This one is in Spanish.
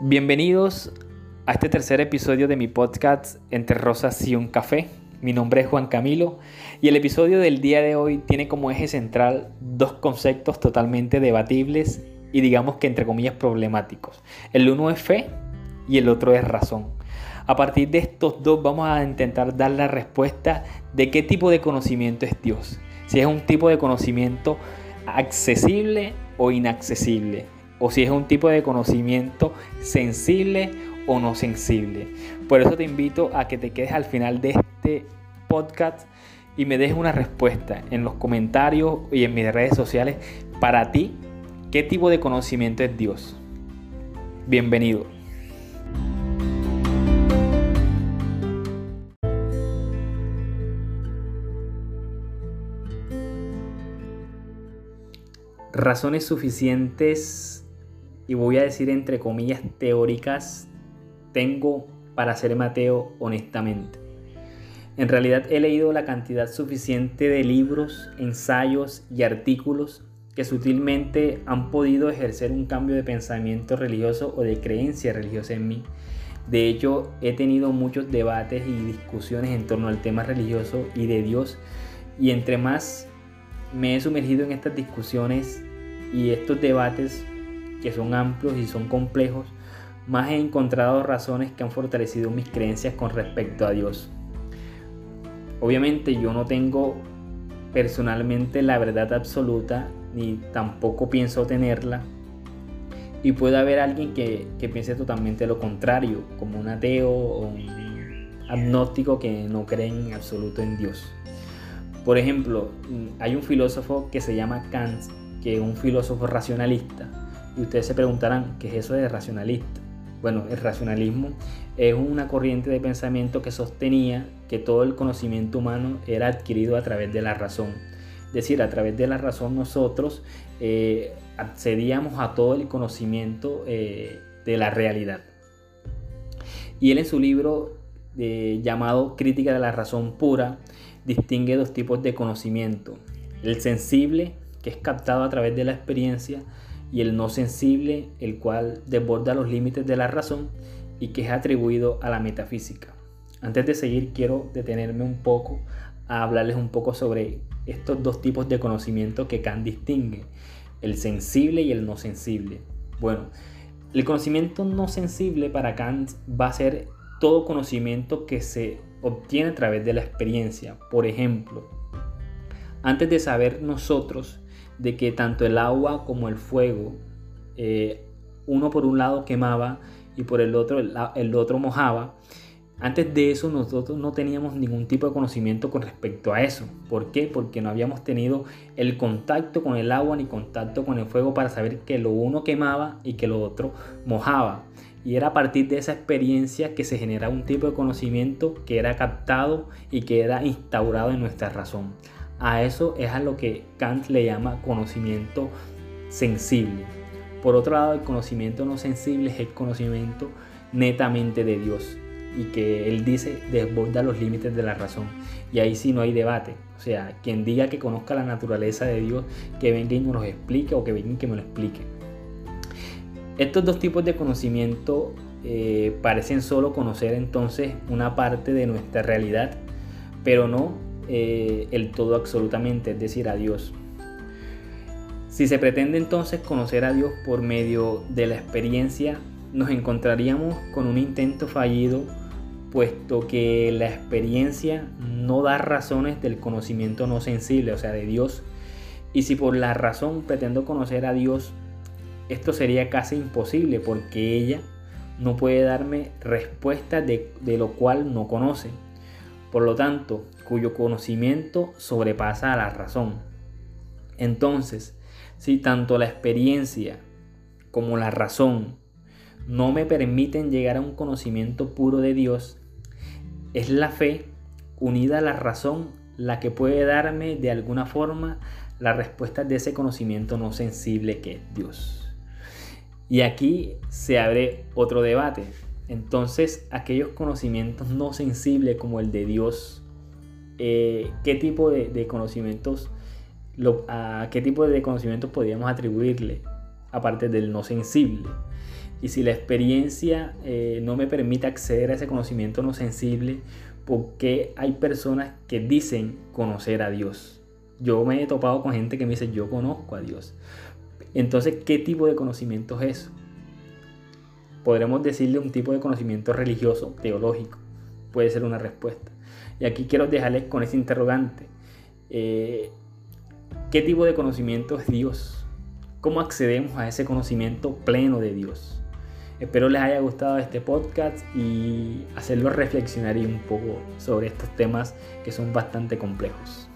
Bienvenidos a este tercer episodio de mi podcast Entre Rosas y un Café. Mi nombre es Juan Camilo y el episodio del día de hoy tiene como eje central dos conceptos totalmente debatibles y digamos que entre comillas problemáticos. El uno es fe y el otro es razón. A partir de estos dos vamos a intentar dar la respuesta de qué tipo de conocimiento es Dios. Si es un tipo de conocimiento accesible o inaccesible o si es un tipo de conocimiento sensible o no sensible. Por eso te invito a que te quedes al final de este podcast y me dejes una respuesta en los comentarios y en mis redes sociales para ti, ¿qué tipo de conocimiento es Dios? Bienvenido. Razones suficientes y voy a decir entre comillas teóricas, tengo para ser Mateo honestamente. En realidad he leído la cantidad suficiente de libros, ensayos y artículos que sutilmente han podido ejercer un cambio de pensamiento religioso o de creencia religiosa en mí. De hecho, he tenido muchos debates y discusiones en torno al tema religioso y de Dios. Y entre más me he sumergido en estas discusiones y estos debates, que son amplios y son complejos, más he encontrado razones que han fortalecido mis creencias con respecto a Dios. Obviamente yo no tengo personalmente la verdad absoluta, ni tampoco pienso tenerla. Y puede haber alguien que, que piense totalmente lo contrario, como un ateo o un agnóstico que no cree en absoluto en Dios. Por ejemplo, hay un filósofo que se llama Kant, que es un filósofo racionalista, y ustedes se preguntarán, ¿qué es eso de racionalista? Bueno, el racionalismo es una corriente de pensamiento que sostenía que todo el conocimiento humano era adquirido a través de la razón. Es decir, a través de la razón nosotros eh, accedíamos a todo el conocimiento eh, de la realidad. Y él en su libro eh, llamado Crítica de la Razón Pura distingue dos tipos de conocimiento. El sensible, que es captado a través de la experiencia, y el no sensible, el cual desborda los límites de la razón y que es atribuido a la metafísica. Antes de seguir, quiero detenerme un poco a hablarles un poco sobre estos dos tipos de conocimiento que Kant distingue, el sensible y el no sensible. Bueno, el conocimiento no sensible para Kant va a ser todo conocimiento que se obtiene a través de la experiencia. Por ejemplo, antes de saber nosotros de que tanto el agua como el fuego, eh, uno por un lado quemaba y por el otro el, otro mojaba. Antes de eso nosotros no teníamos ningún tipo de conocimiento con respecto a eso. ¿Por qué? Porque no habíamos tenido el contacto con el agua ni contacto con el fuego para saber que lo uno quemaba y que lo otro mojaba. Y era a partir de esa experiencia que se generaba un tipo de conocimiento que era captado y que era instaurado en nuestra razón. A eso es a lo que Kant le llama conocimiento sensible. Por otro lado, el conocimiento no sensible es el conocimiento netamente de Dios y que él dice desborda los límites de la razón. Y ahí sí no hay debate. O sea, quien diga que conozca la naturaleza de Dios, que venga y nos lo explique o que venga y que me lo explique. Estos dos tipos de conocimiento eh, parecen solo conocer entonces una parte de nuestra realidad, pero no eh, el todo absolutamente, es decir, a Dios. Si se pretende entonces conocer a Dios por medio de la experiencia, nos encontraríamos con un intento fallido, puesto que la experiencia no da razones del conocimiento no sensible, o sea, de Dios. Y si por la razón pretendo conocer a Dios, esto sería casi imposible, porque ella no puede darme respuesta de, de lo cual no conoce. Por lo tanto, cuyo conocimiento sobrepasa a la razón. Entonces, si tanto la experiencia como la razón no me permiten llegar a un conocimiento puro de Dios, es la fe unida a la razón la que puede darme de alguna forma la respuesta de ese conocimiento no sensible que es Dios. Y aquí se abre otro debate. Entonces, aquellos conocimientos no sensibles como el de Dios eh, qué tipo de, conocimientos a qué tipo de conocimientos podríamos atribuirle aparte del no sensible Y si la experiencia eh, no me permite acceder a ese conocimiento no sensible, ¿por qué hay personas que dicen conocer a Dios? Yo me he topado con gente que me dice yo conozco a Dios. Entonces, ¿qué tipo de conocimiento es eso? Podremos decirle un tipo de conocimiento religioso, teológico. Puede ser una respuesta. Y aquí quiero dejarles con ese interrogante. Eh, ¿Qué tipo de conocimiento es Dios? ¿Cómo accedemos a ese conocimiento pleno de Dios? Espero les haya gustado este podcast y hacerlo reflexionar un poco sobre estos temas que son bastante complejos.